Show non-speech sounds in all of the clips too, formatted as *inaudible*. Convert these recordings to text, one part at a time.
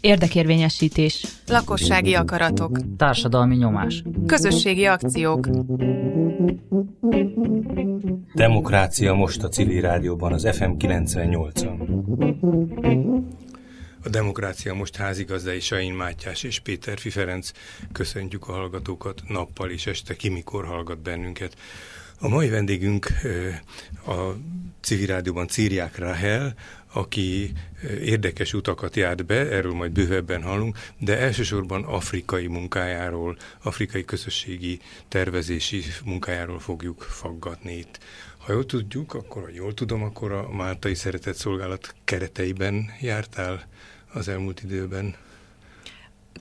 Érdekérvényesítés. Lakossági akaratok. Társadalmi nyomás. Közösségi akciók. Demokrácia most a civil rádióban, az FM 98-on. A Demokrácia most házigazdái Sain Mátyás és Péter Fiferenc. Köszöntjük a hallgatókat nappal és este, ki mikor hallgat bennünket. A mai vendégünk a civil rádióban Círiák Rahel, aki érdekes utakat járt be, erről majd bővebben hallunk, de elsősorban afrikai munkájáról, afrikai közösségi tervezési munkájáról fogjuk faggatni itt. Ha jól tudjuk, akkor, vagy jól tudom, akkor a Máltai Szeretett Szolgálat kereteiben jártál az elmúlt időben.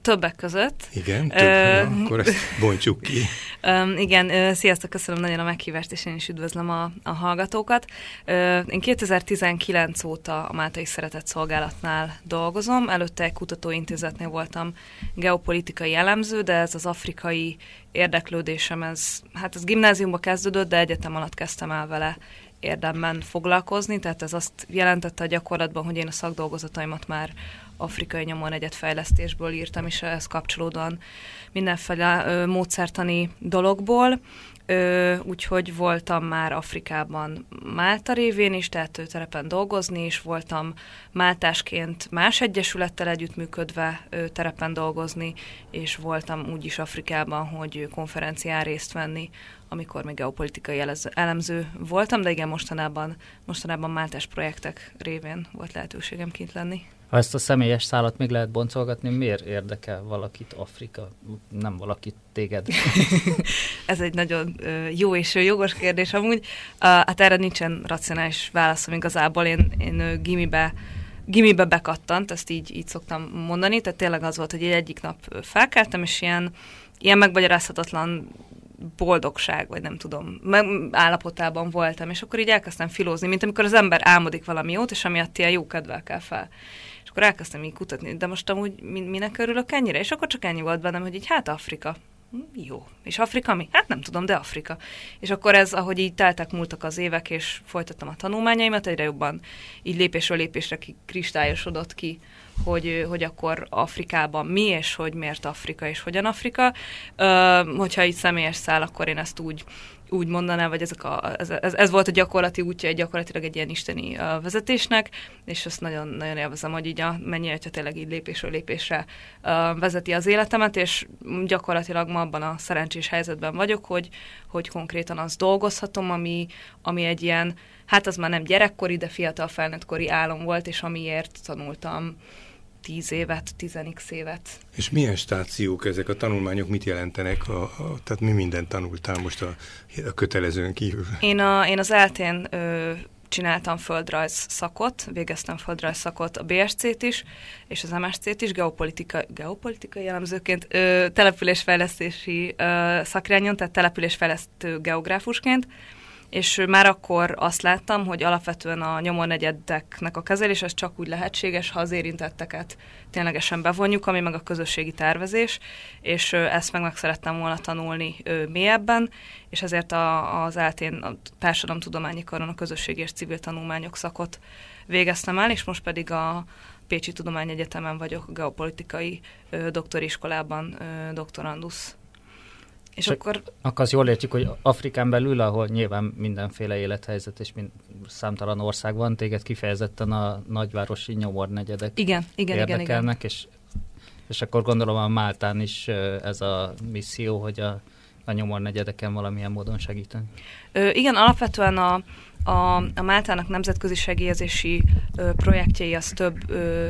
Többek között. Igen, több, uh, na, akkor ezt *laughs* bontsuk ki. Um, igen, sziasztok, köszönöm nagyon a meghívást, és én is üdvözlöm a, a hallgatókat. Uh, én 2019 óta a Máltai Szeretett Szolgálatnál dolgozom, előtte egy kutatóintézetnél voltam geopolitikai elemző, de ez az afrikai érdeklődésem, ez, hát ez gimnáziumba kezdődött, de egyetem alatt kezdtem el vele érdemben foglalkozni, tehát ez azt jelentette a gyakorlatban, hogy én a szakdolgozataimat már afrikai nyomon fejlesztésből írtam, és ehhez kapcsolódóan mindenféle ö, módszertani dologból. Ö, úgyhogy voltam már Afrikában Málta révén is, tehát terepen dolgozni is, voltam Máltásként más egyesülettel együttműködve ö, terepen dolgozni, és voltam úgy is Afrikában, hogy konferencián részt venni, amikor még geopolitikai elemző voltam, de igen, mostanában, mostanában Máltás projektek révén volt lehetőségem kint lenni. Ha ezt a személyes szálat még lehet boncolgatni, miért érdekel valakit Afrika, nem valakit téged? *laughs* Ez egy nagyon jó és jogos kérdés amúgy. Hát erre nincsen racionális válaszom igazából. Én, én gimibe gimibe bekattant, ezt így, így szoktam mondani, tehát tényleg az volt, hogy egy egyik nap felkeltem, és ilyen, ilyen megmagyarázhatatlan boldogság, vagy nem tudom, állapotában voltam, és akkor így elkezdtem filózni, mint amikor az ember álmodik valami jót, és amiatt ilyen jó kedvel kell fel akkor elkezdtem így kutatni, de most amúgy minek örülök ennyire? És akkor csak ennyi volt bennem, hogy így hát Afrika. Hm, jó. És Afrika mi? Hát nem tudom, de Afrika. És akkor ez, ahogy így teltek, múltak az évek, és folytattam a tanulmányaimat, egyre jobban így lépésről lépésre kristályosodott ki, hogy, hogy akkor Afrikában mi, és hogy miért Afrika, és hogyan Afrika. Ö, hogyha így személyes szál, akkor én ezt úgy úgy mondaná, vagy ezek a, ez, ez, ez volt a gyakorlati útja egy gyakorlatilag egy ilyen isteni uh, vezetésnek, és azt nagyon, nagyon élvezem, hogy így a, mennyi, hogyha tényleg így lépésről lépésre uh, vezeti az életemet, és gyakorlatilag ma abban a szerencsés helyzetben vagyok, hogy, hogy konkrétan azt dolgozhatom, ami, ami egy ilyen, hát az már nem gyerekkori, de fiatal felnőttkori álom volt, és amiért tanultam tíz évet, tizenix évet. És milyen stációk ezek a tanulmányok, mit jelentenek? A, a, tehát mi mindent tanultál most a, a kötelezőn kívül? Én, a, én az eltén ö, csináltam földrajz szakot, végeztem földrajz szakot, a BSC-t is, és az MSC-t is, geopolitika, geopolitikai jellemzőként, ö, településfejlesztési ö, szakrányon, tehát településfejlesztő geográfusként, és már akkor azt láttam, hogy alapvetően a nyomornegyedeknek a kezelés az csak úgy lehetséges, ha az érintetteket ténylegesen bevonjuk, ami meg a közösségi tervezés, és ezt meg meg szerettem volna tanulni mélyebben, és ezért a, az eltén a társadalomtudományi karon a közösségi és civil tanulmányok szakot végeztem el, és most pedig a Pécsi Tudományegyetemen vagyok, geopolitikai doktoriskolában doktorandusz és Csak akkor... Akkor azt jól értjük, hogy Afrikán belül, ahol nyilván mindenféle élethelyzet és mind, számtalan ország van, téged kifejezetten a nagyvárosi nyomornegyedek igen, igen, érdekelnek, igen, igen. És, és akkor gondolom a Máltán is ez a misszió, hogy a, a nyomornegyedeken valamilyen módon segíteni. Ö, igen, alapvetően a, a, a Máltának nemzetközi segélyezési ö, projektjei az több, ö,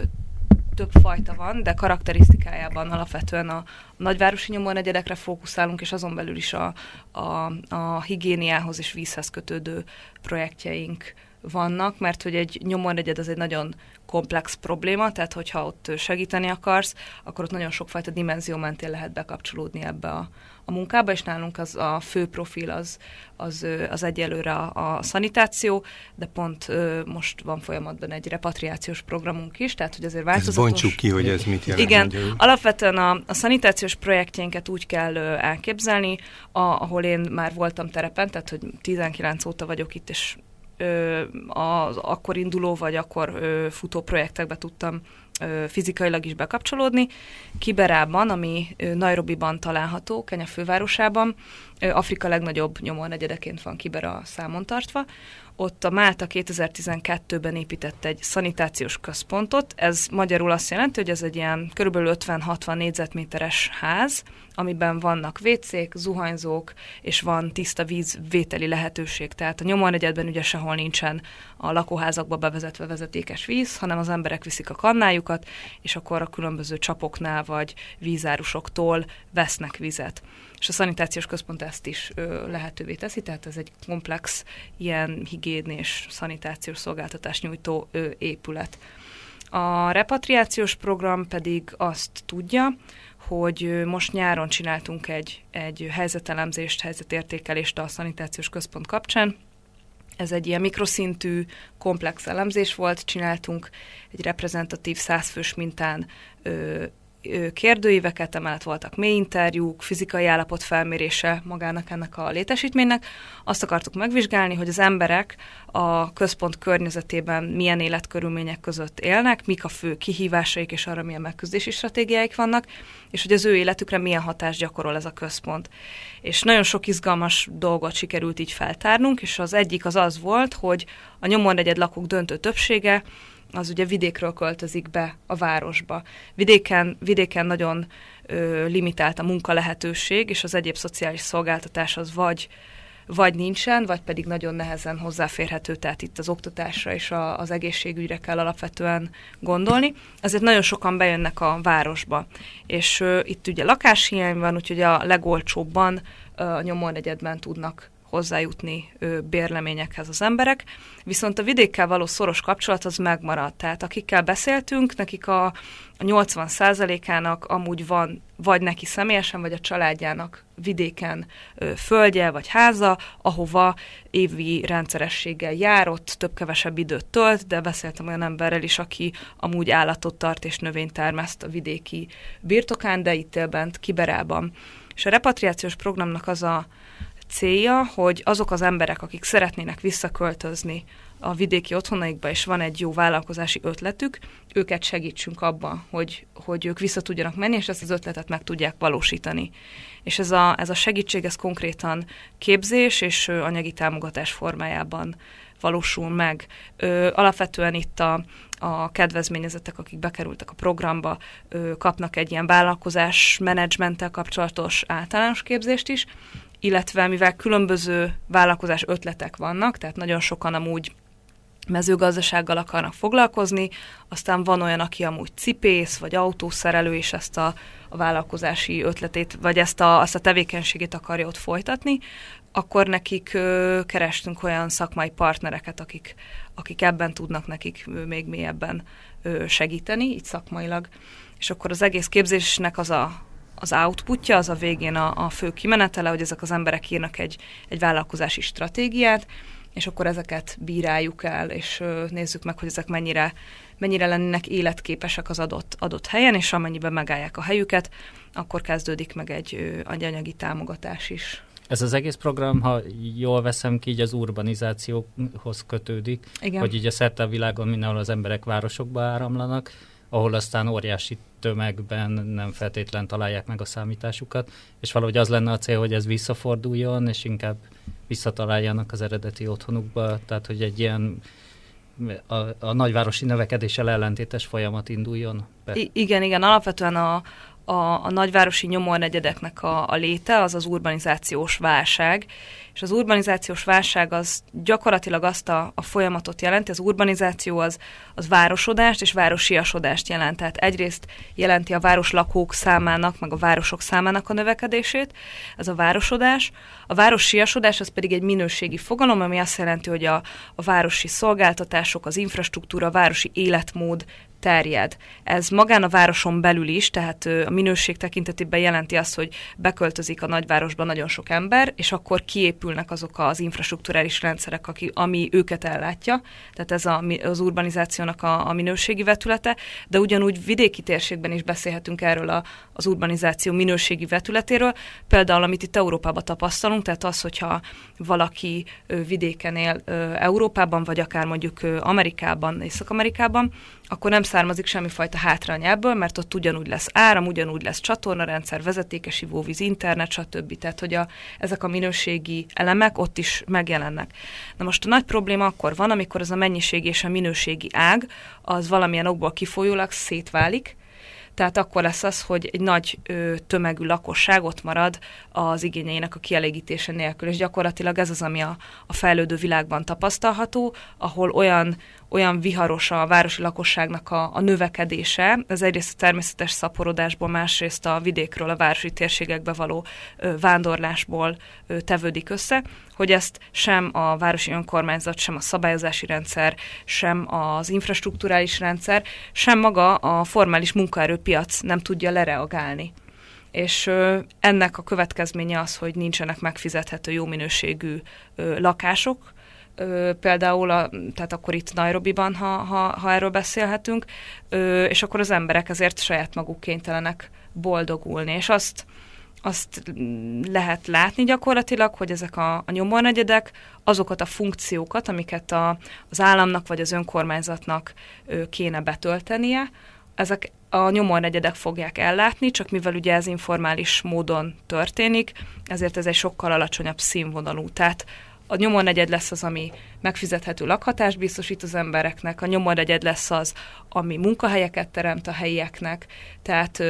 több fajta van, de karakterisztikájában alapvetően a, nagyvárosi nyomornegyedekre fókuszálunk, és azon belül is a, a, a higiéniához és vízhez kötődő projektjeink vannak, mert hogy egy nyomornegyed az egy nagyon komplex probléma, tehát hogyha ott segíteni akarsz, akkor ott nagyon sokfajta dimenzió mentén lehet bekapcsolódni ebbe a, a munkába, és nálunk az a fő profil az, az, az egyelőre a, a szanitáció, de pont ö, most van folyamatban egy repatriációs programunk is, tehát hogy azért változatos. Ezt bontsuk ki, hogy ez mit jelent. Igen, magyarul. alapvetően a, a szanitációs projektjénket úgy kell ö, elképzelni, a, ahol én már voltam terepen, tehát hogy 19 óta vagyok itt, és az akkor induló vagy akkor futó projektekbe tudtam fizikailag is bekapcsolódni. Kiberában, ami Nairobiban található, Kenya fővárosában, Afrika legnagyobb nyomornegyedeként van Kibera számon tartva. Ott a Málta 2012-ben épített egy szanitációs központot. Ez magyarul azt jelenti, hogy ez egy ilyen kb. 50-60 négyzetméteres ház, amiben vannak WC-k, zuhanyzók, és van tiszta víz vételi lehetőség. Tehát a nyomornegyedben ugye sehol nincsen a lakóházakba bevezetve vezetékes víz, hanem az emberek viszik a kannájukat, és akkor a különböző csapoknál vagy vízárusoktól vesznek vizet és a szanitációs központ ezt is ö, lehetővé teszi, tehát ez egy komplex ilyen higién és szanitációs szolgáltatás nyújtó ö, épület. A repatriációs program pedig azt tudja, hogy most nyáron csináltunk egy, egy helyzetelemzést, helyzetértékelést a szanitációs központ kapcsán. Ez egy ilyen mikroszintű, komplex elemzés volt, csináltunk egy reprezentatív százfős mintán kérdőíveket, emellett voltak mély interjúk, fizikai állapot felmérése magának ennek a létesítménynek. Azt akartuk megvizsgálni, hogy az emberek a központ környezetében milyen életkörülmények között élnek, mik a fő kihívásaik, és arra milyen megküzdési stratégiáik vannak, és hogy az ő életükre milyen hatást gyakorol ez a központ. És nagyon sok izgalmas dolgot sikerült így feltárnunk, és az egyik az az volt, hogy a nyomornegyed lakók döntő többsége az ugye vidékről költözik be a városba. Vidéken, vidéken nagyon ö, limitált a munka lehetőség, és az egyéb szociális szolgáltatás az vagy vagy nincsen, vagy pedig nagyon nehezen hozzáférhető, tehát itt az oktatásra és a, az egészségügyre kell alapvetően gondolni. Ezért nagyon sokan bejönnek a városba, és ö, itt ugye lakáshiány van, úgyhogy a legolcsóbban a nyomornegyedben tudnak hozzájutni bérleményekhez az emberek, viszont a vidékkel való szoros kapcsolat az megmaradt. Tehát akikkel beszéltünk, nekik a, a 80%-ának amúgy van vagy neki személyesen, vagy a családjának vidéken ö, földje vagy háza, ahova évi rendszerességgel járott, több-kevesebb időt tölt, de beszéltem olyan emberrel is, aki amúgy állatot tart és növényt termeszt a vidéki birtokán, de itt él bent Kiberában. És a repatriációs programnak az a célja, hogy azok az emberek, akik szeretnének visszaköltözni a vidéki otthonaikba, és van egy jó vállalkozási ötletük, őket segítsünk abban, hogy, hogy ők vissza tudjanak menni, és ezt az ötletet meg tudják valósítani. És ez a, ez a segítség, ez konkrétan képzés és anyagi támogatás formájában valósul meg. Ö, alapvetően itt a, a kedvezményezettek, akik bekerültek a programba, ö, kapnak egy ilyen vállalkozás menedzsmenttel kapcsolatos általános képzést is, illetve mivel különböző vállalkozás ötletek vannak, tehát nagyon sokan amúgy mezőgazdasággal akarnak foglalkozni, aztán van olyan, aki amúgy cipész, vagy autószerelő, és ezt a, a vállalkozási ötletét, vagy ezt a, azt a tevékenységét akarja ott folytatni, akkor nekik ö, kerestünk olyan szakmai partnereket, akik, akik ebben tudnak nekik ö, még mélyebben ö, segíteni, így szakmailag. És akkor az egész képzésnek az a, az outputja, az a végén a, a fő kimenetele, hogy ezek az emberek írnak egy, egy vállalkozási stratégiát, és akkor ezeket bíráljuk el, és nézzük meg, hogy ezek mennyire, mennyire lennének életképesek az adott, adott helyen, és amennyiben megállják a helyüket, akkor kezdődik meg egy anyagi támogatás is. Ez az egész program, ha jól veszem ki, így az urbanizációhoz kötődik, Igen. hogy így a szerte a világon mindenhol az emberek városokba áramlanak, ahol aztán óriási tömegben nem feltétlen találják meg a számításukat, és valahogy az lenne a cél, hogy ez visszaforduljon, és inkább visszataláljanak az eredeti otthonukba, tehát hogy egy ilyen a, a nagyvárosi növekedéssel ellentétes folyamat induljon be. I- igen, igen, alapvetően a, a, a nagyvárosi nyomornegyedeknek a, a léte, az az urbanizációs válság, és az urbanizációs válság az gyakorlatilag azt a, a folyamatot jelenti, az urbanizáció az, az városodást és városiasodást jelent. Tehát egyrészt jelenti a városlakók számának, meg a városok számának a növekedését, ez a városodás. A városiasodás az pedig egy minőségi fogalom, ami azt jelenti, hogy a, a városi szolgáltatások, az infrastruktúra, a városi életmód terjed. Ez magán a városon belül is, tehát a minőség tekintetében jelenti azt, hogy beköltözik a nagyvárosba nagyon sok ember, és akkor kiépülnek azok az infrastruktúrális rendszerek, aki, ami őket ellátja, tehát ez a, az urbanizációnak a, a minőségi vetülete, de ugyanúgy vidéki térségben is beszélhetünk erről a, az urbanizáció minőségi vetületéről, például amit itt Európában tapasztalunk, tehát az, hogyha valaki vidéken él Európában, vagy akár mondjuk Amerikában, Észak-Amerikában, akkor nem származik semmifajta hátrány ebből, mert ott ugyanúgy lesz áram, ugyanúgy lesz csatornarendszer, vezetékes ivóvíz, internet, stb. Tehát, hogy a, ezek a minőségi elemek ott is megjelennek. Na most a nagy probléma akkor van, amikor az a mennyiségi és a minőségi ág az valamilyen okból kifolyólag szétválik, tehát akkor lesz az, hogy egy nagy ö, tömegű lakosság ott marad az igényeinek a kielégítése nélkül, és gyakorlatilag ez az, ami a, a fejlődő világban tapasztalható, ahol olyan olyan viharos a városi lakosságnak a, a növekedése, ez egyrészt a természetes szaporodásból, másrészt a vidékről a városi térségekbe való ö, vándorlásból ö, tevődik össze, hogy ezt sem a városi önkormányzat, sem a szabályozási rendszer, sem az infrastruktúrális rendszer, sem maga a formális munkaerőpiac nem tudja lereagálni. És ennek a következménye az, hogy nincsenek megfizethető jó minőségű lakások, például, a, tehát akkor itt Nairobiban, ha, ha, ha erről beszélhetünk, és akkor az emberek azért saját maguk kénytelenek boldogulni, és azt azt lehet látni gyakorlatilag, hogy ezek a, a nyomornegyedek azokat a funkciókat, amiket a, az államnak vagy az önkormányzatnak ö, kéne betöltenie, ezek a nyomornegyedek fogják ellátni, csak mivel ugye ez informális módon történik, ezért ez egy sokkal alacsonyabb színvonalú. Tehát a nyomornegyed lesz az, ami megfizethető lakhatást biztosít az embereknek, a nyomornegyed lesz az, ami munkahelyeket teremt a helyieknek, tehát,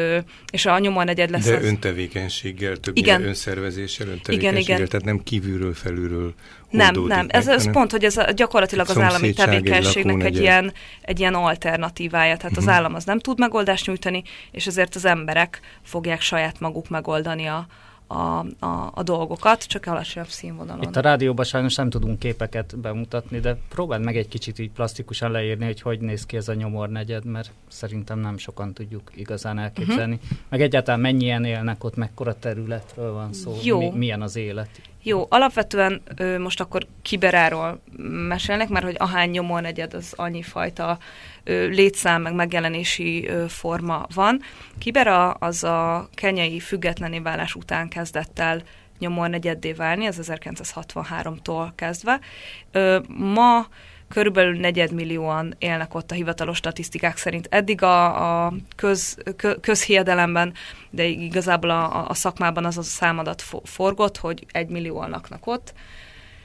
és a nyomornegyed lesz De az... öntevékenységgel, több igen. önszervezéssel, öntevékenységgel, igen, igen. tehát nem kívülről, felülről Nem, nem, ez, ez pont, hogy ez a, gyakorlatilag az állami tevékenységnek egy, egy ilyen, egy ilyen alternatívája, tehát az mhm. állam az nem tud megoldást nyújtani, és ezért az emberek fogják saját maguk megoldani a, a, a, a dolgokat, csak alacsonyabb színvonalon. Itt a rádióban sajnos nem tudunk képeket bemutatni, de próbáld meg egy kicsit így plastikusan leírni, hogy hogy néz ki ez a nyomor negyed, mert szerintem nem sokan tudjuk igazán elképzelni. Uh-huh. Meg egyáltalán mennyien élnek ott, mekkora területről van szó, Jó. Mi, milyen az élet. Jó, alapvetően ö, most akkor kiberáról mesélnek, mert hogy ahány nyomor negyed, az annyi fajta létszám, meg megjelenési forma van. Kibera az a kenyai függetlené válás után kezdett el nyomor negyeddé válni, ez 1963-tól kezdve. Ma körülbelül negyedmillióan élnek ott a hivatalos statisztikák szerint. Eddig a, a köz, kö, közhiedelemben, de igazából a, a szakmában az a számadat forgott, hogy egy millióan laknak ott.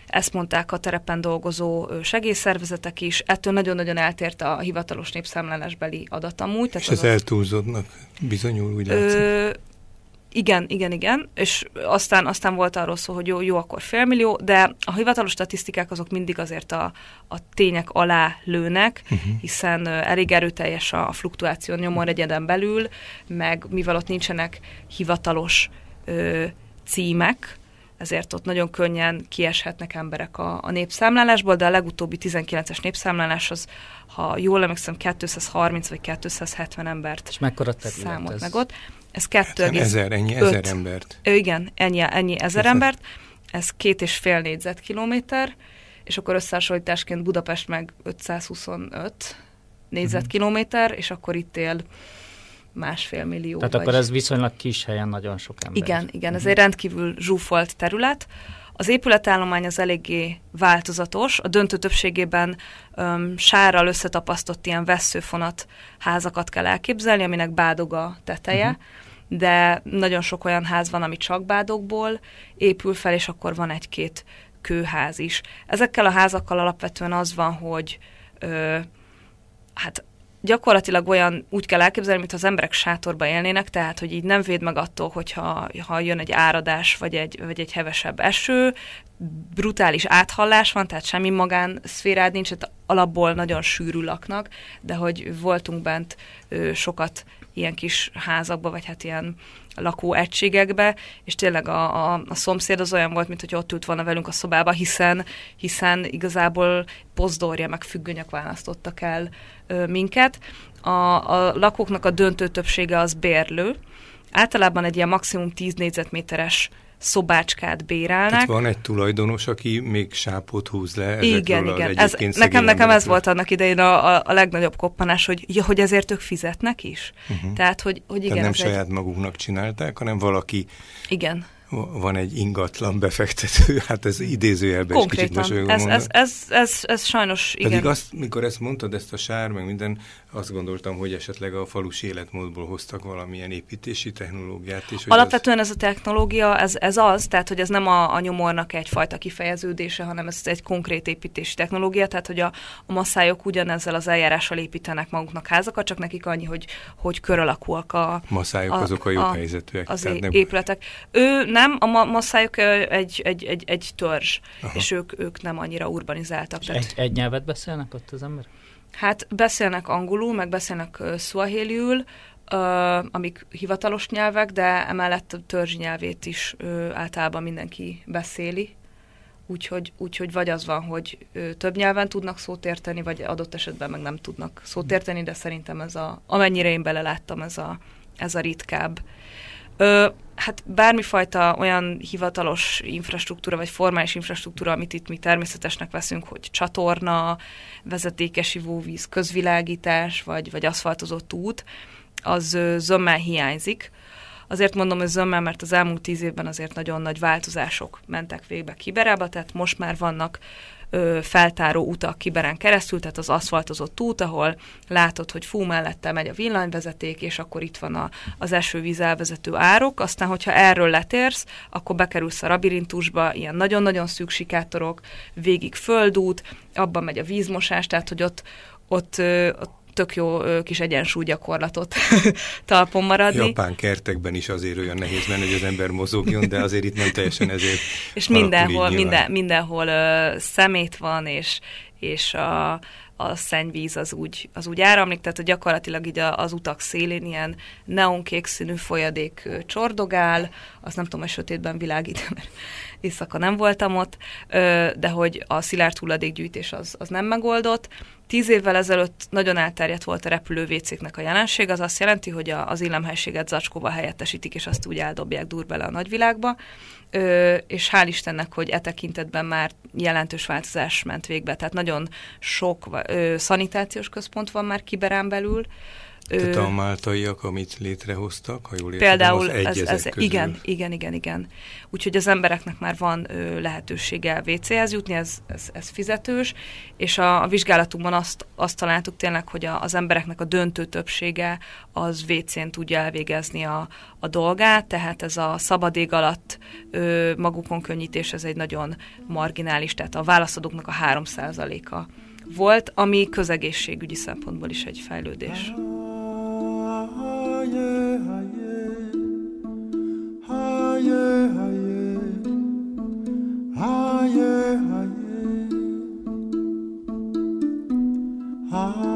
Ezt mondták a terepen dolgozó segélyszervezetek is. Ettől nagyon-nagyon eltért a hivatalos népszámlálásbeli adat amúgy. És ez eltúlzódnak bizonyul, úgy látszik. Ö, igen, igen, igen, és aztán, aztán volt arról szó, hogy jó, jó, akkor félmillió, de a hivatalos statisztikák azok mindig azért a, a tények alá lőnek, uh-huh. hiszen elég erőteljes a, a fluktuáció nyomor egyeden belül, meg mivel ott nincsenek hivatalos ö, címek, ezért ott nagyon könnyen kieshetnek emberek a, a népszámlálásból, de a legutóbbi 19-es népszámlálás az, ha jól emlékszem, 230 vagy 270 embert És mekkora számolt ez? meg ott. Ez 2, hát ezer, ennyi ezer embert. Ő, igen, ennyi, ennyi ezer Köszön. embert. Ez két és fél négyzetkilométer, és akkor összehasonlításként Budapest meg 525 négyzetkilométer, és akkor itt él másfél millió. Tehát vagy... akkor ez viszonylag kis helyen nagyon sok ember. Igen, igen, ez egy rendkívül zsúfolt terület. Az épületállomány az eléggé változatos, a döntő többségében öm, sárral összetapasztott ilyen veszőfonat házakat kell elképzelni, aminek bádog a teteje, uh-huh de nagyon sok olyan ház van, ami csak bádokból épül fel, és akkor van egy-két kőház is. Ezekkel a házakkal alapvetően az van, hogy ö, hát gyakorlatilag olyan úgy kell elképzelni, mintha az emberek sátorba élnének, tehát hogy így nem véd meg attól, hogyha ha jön egy áradás, vagy egy, vagy egy hevesebb eső, brutális áthallás van, tehát semmi magán szférád nincs, tehát alapból nagyon sűrű laknak, de hogy voltunk bent ö, sokat ilyen kis házakba, vagy hát ilyen lakóegységekbe, és tényleg a, a, a szomszéd az olyan volt, mint ott ült volna velünk a szobába, hiszen, hiszen igazából pozdorja, meg függönyök választottak el ö, minket. A, a lakóknak a döntő többsége az bérlő, általában egy ilyen maximum 10 négyzetméteres szobácskát bérelnek. Tehát van egy tulajdonos, aki még sápot húz le Igen, igen. Ez, nekem nekem ez volt annak idején a, a, a legnagyobb koppanás, hogy, ja, hogy ezért ők fizetnek is. Uh-huh. Tehát, hogy, hogy igen. Tehát nem saját egy... maguknak csinálták, hanem valaki igen van egy ingatlan befektető, *laughs* hát ez idézőjelben is kicsit most ez, ez, ez, ez, ez sajnos, igen. Pedig azt, mikor ezt mondtad, ezt a sár, meg minden, azt gondoltam, hogy esetleg a falusi életmódból hoztak valamilyen építési technológiát is. Alapvetően az... ez a technológia, ez, ez az, tehát hogy ez nem a, a nyomornak egyfajta kifejeződése, hanem ez egy konkrét építési technológia, tehát hogy a, a masszájok ugyanezzel az eljárással építenek maguknak házakat, csak nekik annyi, hogy, hogy kör alakúak a... Masszájok a, azok a jobb a, helyzetűek. Az tehát nem... épületek. Ő nem, a masszájok egy, egy, egy, egy törzs, Aha. és ők, ők nem annyira urbanizáltak. Tehát... Egy, egy nyelvet beszélnek ott az emberek? Hát beszélnek angolul, meg beszélnek uh, szuahéliül, uh, amik hivatalos nyelvek, de emellett a törzsi nyelvét is uh, általában mindenki beszéli. Úgyhogy, úgyhogy vagy az van, hogy ö, több nyelven tudnak szót érteni, vagy adott esetben meg nem tudnak szót érteni, de szerintem ez a, amennyire én beleláttam, ez a, ez a ritkább. Ö, hát bármifajta olyan hivatalos infrastruktúra, vagy formális infrastruktúra, amit itt mi természetesnek veszünk, hogy csatorna, vezetékes ivóvíz, közvilágítás, vagy, vagy aszfaltozott út, az zömmel hiányzik. Azért mondom, hogy zömmel, mert az elmúlt tíz évben azért nagyon nagy változások mentek végbe Kiberába, tehát most már vannak feltáró utak Kiberen keresztül, tehát az aszfaltozott út, ahol látod, hogy fú, mellette megy a villanyvezeték, és akkor itt van a, az esővíz elvezető árok, aztán, hogyha erről letérsz, akkor bekerülsz a labirintusba, ilyen nagyon-nagyon szűk sikátorok, végig földút, abban megy a vízmosás, tehát, hogy ott, ott, ott tök jó kis egyensúlygyakorlatot *laughs* talpon maradni. Japán kertekben is azért olyan nehéz menni, hogy az ember mozogjon, de azért itt nem teljesen ezért. *laughs* és mindenhol, minden, mindenhol uh, szemét van, és, és a, a szennyvíz az úgy, az úgy áramlik, tehát gyakorlatilag így az utak szélén ilyen neonkék színű folyadék csordogál, azt nem tudom, hogy sötétben világít, *laughs* mert éjszaka nem voltam ott, de hogy a szilárd hulladékgyűjtés az, az nem megoldott. Tíz évvel ezelőtt nagyon elterjedt volt a repülővécéknek a jelenség, az azt jelenti, hogy a, az illemhelységet zacskóval helyettesítik, és azt úgy eldobják dur bele a nagyvilágba, Ö, és hál' Istennek, hogy e tekintetben már jelentős változás ment végbe, tehát nagyon sok ö, szanitációs központ van már Kiberán belül, tehát a máltaiak, amit létrehoztak, ha jól értem, Például az ez, ez, igen, igen, igen, igen. Úgyhogy az embereknek már van ö, lehetősége WC-hez jutni, ez, ez, ez fizetős, és a, a vizsgálatunkban azt, azt találtuk tényleg, hogy a, az embereknek a döntő többsége az WC-n tudja elvégezni a, a dolgát, tehát ez a szabad ég alatt ö, magukon könnyítés, ez egy nagyon marginális, tehát a válaszadóknak a 3%-a volt, ami közegészségügyi szempontból is egy fejlődés. Ah.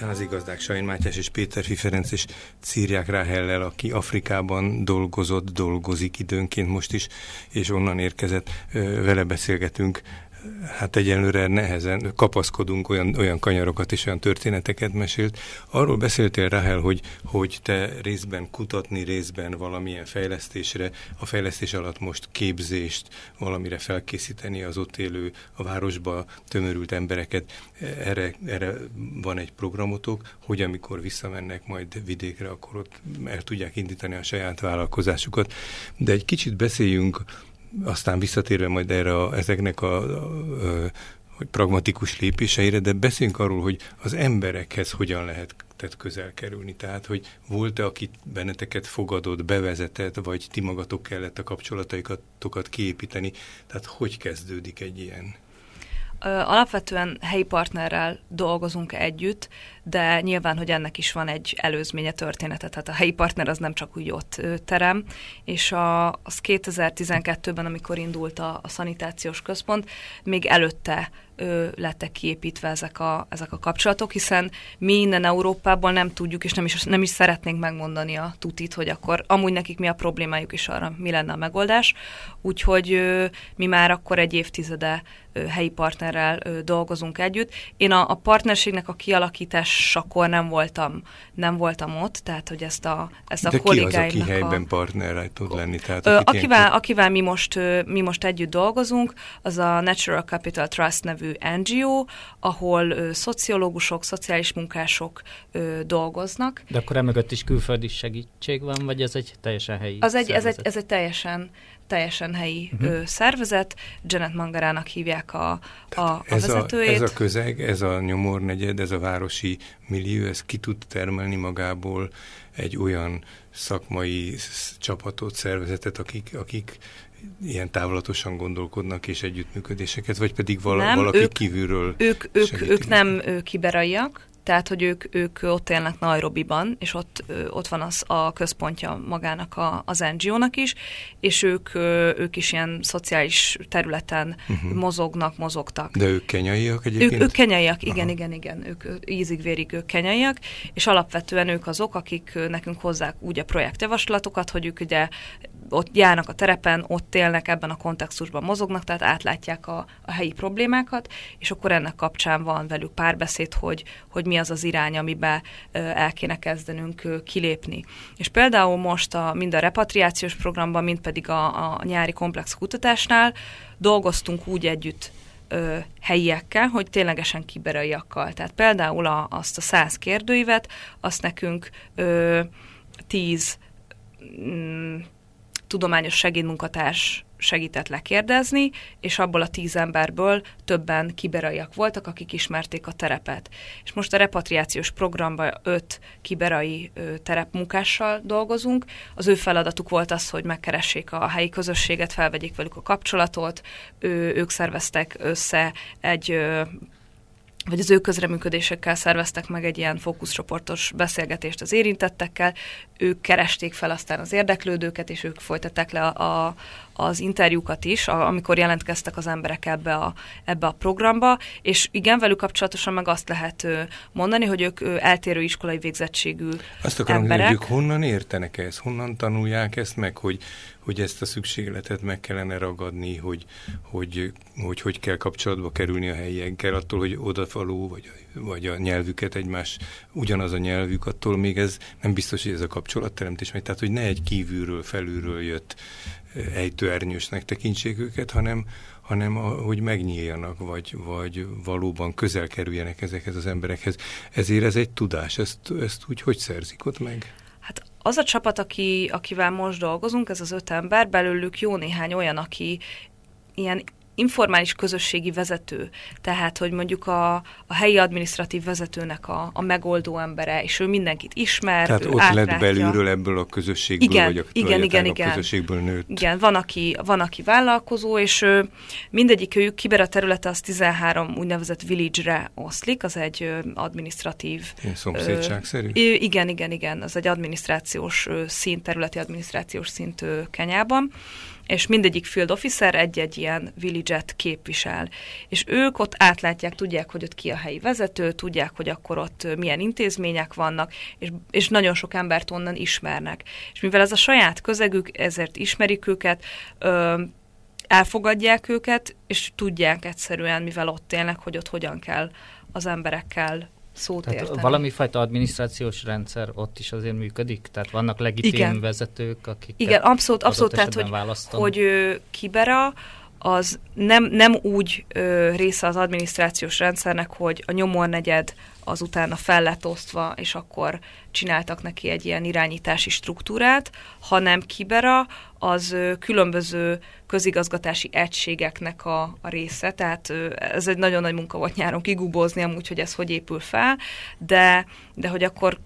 Az igazdák Sajn Mátyás és Péter Ferenc és Círják Ráhellel, aki Afrikában dolgozott, dolgozik időnként most is, és onnan érkezett. Vele beszélgetünk hát egyenlőre nehezen kapaszkodunk, olyan, olyan kanyarokat és olyan történeteket mesélt. Arról beszéltél, Rahel, hogy, hogy te részben kutatni, részben valamilyen fejlesztésre, a fejlesztés alatt most képzést, valamire felkészíteni az ott élő, a városba tömörült embereket. Erre, erre van egy programotok, hogy amikor visszamennek majd vidékre, akkor ott el tudják indítani a saját vállalkozásukat. De egy kicsit beszéljünk aztán visszatérve majd erre a, ezeknek a, a, a hogy pragmatikus lépéseire, de beszéljünk arról, hogy az emberekhez hogyan lehet tehát közel kerülni. Tehát, hogy volt-e, aki benneteket fogadott, bevezetett, vagy ti magatok kellett a kapcsolataitokat kiépíteni. Tehát hogy kezdődik egy ilyen? Alapvetően helyi partnerrel dolgozunk együtt, de nyilván, hogy ennek is van egy előzménye története, tehát a helyi partner az nem csak úgy ott terem, és a, az 2012-ben, amikor indult a, a szanitációs központ, még előtte ö, lettek kiépítve ezek a, ezek a kapcsolatok, hiszen mi innen Európából nem tudjuk, és nem is, nem is szeretnénk megmondani a tutit, hogy akkor amúgy nekik mi a problémájuk, és arra mi lenne a megoldás. Úgyhogy ö, mi már akkor egy évtizede helyi partnerrel dolgozunk együtt. Én a, a partnerségnek a kialakításakor nem voltam, nem voltam ott, tehát hogy ezt a, ezt a De ki az, aki helyben a... partnerrel tud lenni? Tehát, ö, akivel, ilyen... akivel mi, most, mi most együtt dolgozunk, az a Natural Capital Trust nevű nevű NGO, ahol ö, szociológusok, szociális munkások ö, dolgoznak. De akkor emögött is külföldi segítség van, vagy ez egy teljesen helyi az egy, ez, egy, ez egy teljesen teljesen helyi uh-huh. ö, szervezet. Janet Mangarának hívják a, a, a ez vezetőjét. A, ez a közeg, ez a nyomornegyed, ez a városi millió, ez ki tud termelni magából egy olyan szakmai csapatot, szervezetet, akik, akik ilyen távlatosan gondolkodnak és együttműködéseket, vagy pedig val- nem, valaki ők, kívülről ők, ők, ők nem kiberaiak, tehát, hogy ők, ők ott élnek Nairobiban, és ott, ott van az a központja magának a, az NGO-nak is, és ők, ők is ilyen szociális területen uh-huh. mozognak, mozogtak. De ők kenyaiak egyébként? Ők, ők kenyaiak, igen, Aha. igen, igen, ők ízig-vérig ők kenyaiak, és alapvetően ők azok, akik nekünk hozzák úgy a projektjavaslatokat, hogy ők ugye ott járnak a terepen, ott élnek, ebben a kontextusban mozognak, tehát átlátják a, a helyi problémákat, és akkor ennek kapcsán van velük párbeszéd, hogy, hogy mi az az irány, amiben el kéne kezdenünk kilépni. És például most a, mind a repatriációs programban, mind pedig a, a nyári komplex kutatásnál dolgoztunk úgy együtt ö, helyiekkel, hogy ténylegesen kiberaiakkal. Tehát például a, azt a száz kérdőívet, azt nekünk ö, tíz mm, tudományos segédmunkatárs segített lekérdezni, és abból a tíz emberből többen kiberaiak voltak, akik ismerték a terepet. És most a repatriációs programban öt kiberai ö, terepmunkással dolgozunk. Az ő feladatuk volt az, hogy megkeressék a helyi közösséget, felvegyék velük a kapcsolatot, ő, ők szerveztek össze egy ö, vagy az ő közreműködésekkel szerveztek meg egy ilyen fókuszcsoportos beszélgetést az érintettekkel, ők keresték fel aztán az érdeklődőket, és ők folytatták le a, a, az interjúkat is, a, amikor jelentkeztek az emberek ebbe a, ebbe a programba, és igen, velük kapcsolatosan meg azt lehet mondani, hogy ők eltérő iskolai végzettségű Azt akarom emberek. hogy ők honnan értenek ezt, honnan tanulják ezt meg, hogy, hogy ezt a szükségletet meg kellene ragadni, hogy hogy, hogy, hogy kell kapcsolatba kerülni a helyiekkel, attól, hogy odafaló, vagy, vagy a nyelvüket egymás, ugyanaz a nyelvük, attól még ez nem biztos, hogy ez a kapcsolatteremtés megy. Tehát, hogy ne egy kívülről, felülről jött ejtőernyősnek tekintsék őket, hanem, hanem a, hogy megnyíljanak, vagy, vagy valóban közel kerüljenek ezekhez az emberekhez. Ezért ez egy tudás, ezt, ezt úgy hogy szerzik ott meg? Hát az a csapat, aki, akivel most dolgozunk, ez az öt ember, belőlük jó néhány olyan, aki ilyen informális közösségi vezető, tehát, hogy mondjuk a, a helyi adminisztratív vezetőnek a, a megoldó embere, és ő mindenkit ismer, Tehát ott lett belülről ebből a közösségből, igen, vagy a, igen, igen, igen. közösségből nőtt. Igen, van aki, van, aki vállalkozó, és ő, mindegyik őjük kiber a területe az 13 úgynevezett village-re oszlik, az egy ö, adminisztratív... Szomszédságszerű? Ö, igen, igen, igen, az egy adminisztrációs szint, területi adminisztrációs szint Kenyában és mindegyik field officer egy-egy ilyen village-et képvisel. És ők ott átlátják, tudják, hogy ott ki a helyi vezető, tudják, hogy akkor ott milyen intézmények vannak, és, és nagyon sok embert onnan ismernek. És mivel ez a saját közegük, ezért ismerik őket, ö, elfogadják őket, és tudják egyszerűen, mivel ott élnek, hogy ott hogyan kell az emberekkel szót Tehát érteni. Valami fajta adminisztrációs rendszer ott is azért működik? Tehát vannak legitim Igen. vezetők, akik Igen, abszolút, abszolút tehát, hogy, hogy Kibera az nem, nem úgy ö, része az adminisztrációs rendszernek, hogy a nyomornegyed az utána fel lett osztva, és akkor csináltak neki egy ilyen irányítási struktúrát, hanem Kibera az különböző közigazgatási egységeknek a, a része, tehát ez egy nagyon nagy munka volt nyáron kigubozni amúgy, hogy ez hogy épül fel, de, de hogy akkor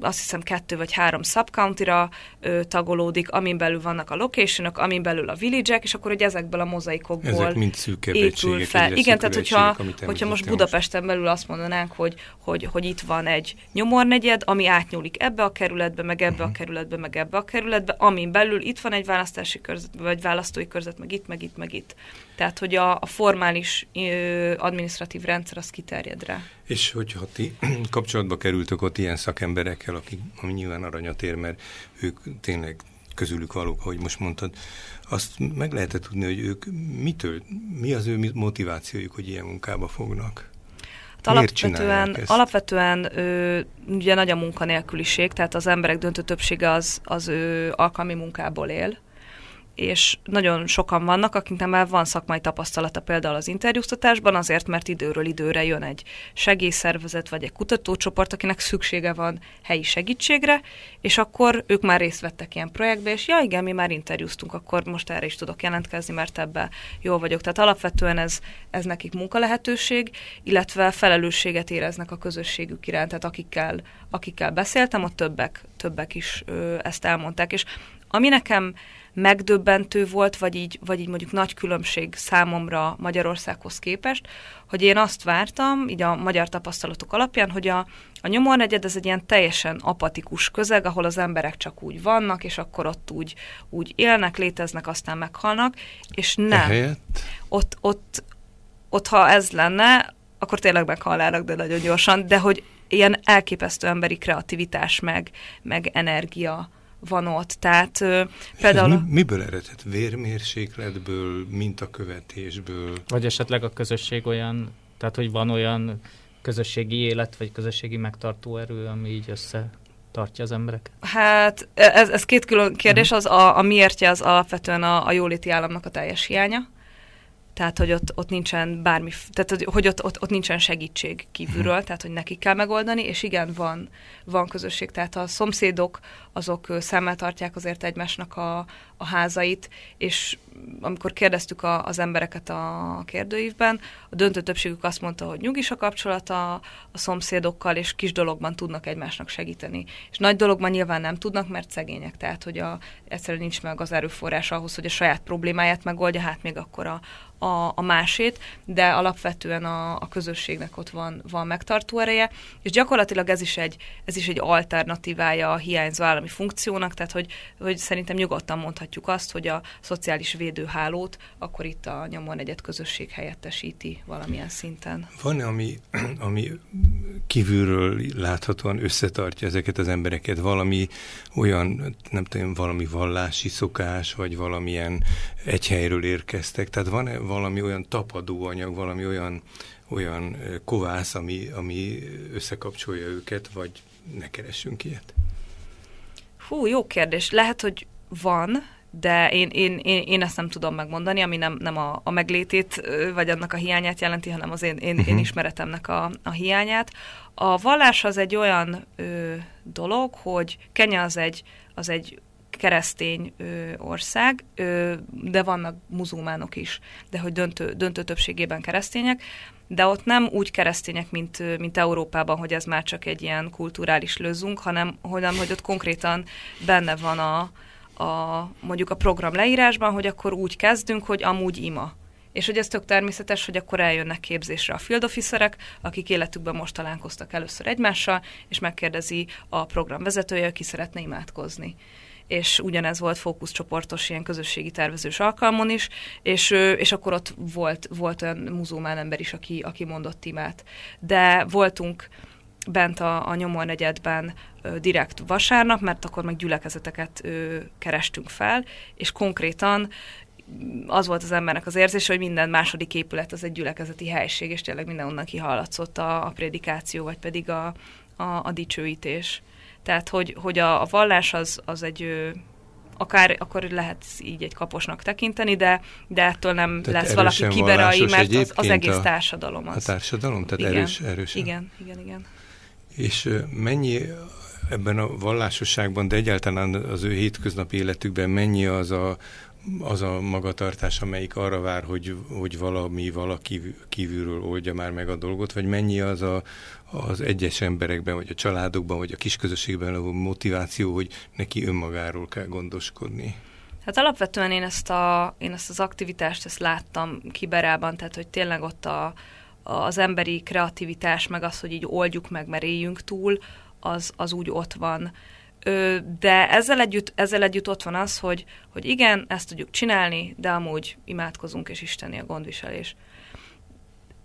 azt hiszem kettő vagy három subcountyra tagolódik, amin belül vannak a locationok, amin belül a village és akkor hogy ezekből a mozaikokból Ezek mind épül fel. Igen, tehát hogyha, hogyha most Budapesten belül azt mondanánk, hogy, hogy, hogy itt van egy nyomornegyed, ami átnyúlik ebbe a kerületbe, meg ebbe uh-huh. a mhm. kerületbe, meg ebbe a kerületbe, amin belül itt van egy választási körzet, vagy választói körzet, meg itt, meg itt, meg itt. Tehát, hogy a, a formális ö, administratív rendszer az kiterjed rá. És hogyha ti *clears throat* kapcsolatba kerültök ott ilyen szakemberekkel, akik, ami nyilván aranyat ér, mert ők tényleg közülük valók, ahogy most mondtad, azt meg lehetett tudni, hogy ők mitől, mi az ő motivációjuk, hogy ilyen munkába fognak? Hát alapvetően, alapvetően ö, ugye nagy a munkanélküliség, tehát az emberek döntő többsége az, az ő alkalmi munkából él, és nagyon sokan vannak, akiknek már van szakmai tapasztalata például az interjúztatásban, azért, mert időről időre jön egy segélyszervezet vagy egy kutatócsoport, akinek szüksége van helyi segítségre, és akkor ők már részt vettek ilyen projektbe, és ja igen, mi már interjúztunk, akkor most erre is tudok jelentkezni, mert ebbe jól vagyok. Tehát alapvetően ez, ez nekik munkalehetőség, illetve felelősséget éreznek a közösségük iránt, tehát akikkel, akikkel beszéltem, a többek, többek is ö, ezt elmondták, és ami nekem megdöbbentő volt, vagy így, vagy így mondjuk nagy különbség számomra Magyarországhoz képest, hogy én azt vártam, így a magyar tapasztalatok alapján, hogy a, a nyomornegyed ez egy ilyen teljesen apatikus közeg, ahol az emberek csak úgy vannak, és akkor ott úgy, úgy élnek, léteznek, aztán meghalnak, és nem. Ehelyett? Ott, ott, ott, ha ez lenne, akkor tényleg meghalnának, de nagyon gyorsan, de hogy ilyen elképesztő emberi kreativitás, meg, meg energia van ott. Tehát ö, például... Mi, miből eredhet? Vérmérsékletből, mintakövetésből? Vagy esetleg a közösség olyan, tehát hogy van olyan közösségi élet, vagy közösségi megtartó erő, ami így össze tartja az emberek? Hát ez, ez két külön kérdés, uh-huh. az a, a miértje az alapvetően a, a jóléti államnak a teljes hiánya tehát hogy ott, ott nincsen bármi, tehát hogy ott, ott, ott nincsen segítség kívülről, hmm. tehát hogy nekik kell megoldani, és igen, van, van közösség, tehát a szomszédok azok szemmel tartják azért egymásnak a, a házait, és amikor kérdeztük a, az embereket a kérdőívben, a döntő többségük azt mondta, hogy nyugis a kapcsolata a szomszédokkal, és kis dologban tudnak egymásnak segíteni. És nagy dologban nyilván nem tudnak, mert szegények, tehát hogy a, egyszerűen nincs meg az erőforrás ahhoz, hogy a saját problémáját megoldja, hát még akkor a, a, a másét, de alapvetően a, a közösségnek ott van, van megtartó ereje, és gyakorlatilag ez is egy, ez is egy alternatívája a hiányzó állami funkciónak, tehát hogy, hogy szerintem nyugodtan mondhatjuk azt, hogy a szociális védőhálót akkor itt a nyomon egyet közösség helyettesíti valamilyen szinten. Van-e, ami, *clears throat* ami kívülről láthatóan összetartja ezeket az embereket? Valami olyan, nem tudom, valami vallási szokás, vagy valamilyen egy helyről érkeztek? Tehát van-e valami olyan tapadóanyag, valami olyan, olyan kovász, ami, ami összekapcsolja őket, vagy ne keressünk ilyet? Hú, jó kérdés. Lehet, hogy van, de én, én, én, én ezt nem tudom megmondani, ami nem, nem a, a meglétét, vagy annak a hiányát jelenti, hanem az én, én, uh-huh. én mhm. ismeretemnek a, a hiányát. A vallás az egy olyan ö, dolog, hogy Kenya az egy, az egy keresztény ország, de vannak muzulmánok is, de hogy döntő, döntő többségében keresztények, de ott nem úgy keresztények, mint, mint Európában, hogy ez már csak egy ilyen kulturális lőzünk, hanem hogy, hogy ott konkrétan benne van a, a, mondjuk a program leírásban, hogy akkor úgy kezdünk, hogy amúgy ima. És hogy ez tök természetes, hogy akkor eljönnek képzésre a field officerek, akik életükben most találkoztak először egymással, és megkérdezi a program vezetője, aki szeretne imádkozni és ugyanez volt fókuszcsoportos ilyen közösségi tervezős alkalmon is, és, és akkor ott volt, volt olyan muzulmán ember is, aki, aki mondott imát. De voltunk bent a, a nyomornegyedben ö, direkt vasárnap, mert akkor meg gyülekezeteket ö, kerestünk fel, és konkrétan az volt az embernek az érzése, hogy minden második épület az egy gyülekezeti helység, és tényleg mindenonnan kihallatszott a, a prédikáció, vagy pedig a, a, a dicsőítés. Tehát, hogy, hogy a, a vallás az, az egy akár akkor lehet így egy kaposnak tekinteni, de, de ettől nem tehát lesz valaki kiberai, mert az, az egész társadalom az. A társadalom, tehát igen, erős, erős. Igen, igen, igen. És mennyi ebben a vallásosságban, de egyáltalán az ő hétköznapi életükben mennyi az a, az a magatartás, amelyik arra vár, hogy, hogy valami valaki kívülről oldja már meg a dolgot, vagy mennyi az a, az egyes emberekben, vagy a családokban, vagy a kisközösségben a motiváció, hogy neki önmagáról kell gondoskodni? Hát alapvetően én ezt, a, én ezt az aktivitást ezt láttam kiberában, tehát hogy tényleg ott a, az emberi kreativitás, meg az, hogy így oldjuk meg, mert éljünk túl, az, az úgy ott van. De ezzel együtt, ezzel együtt ott van az, hogy, hogy igen, ezt tudjuk csinálni, de amúgy imádkozunk, és isteni a gondviselés.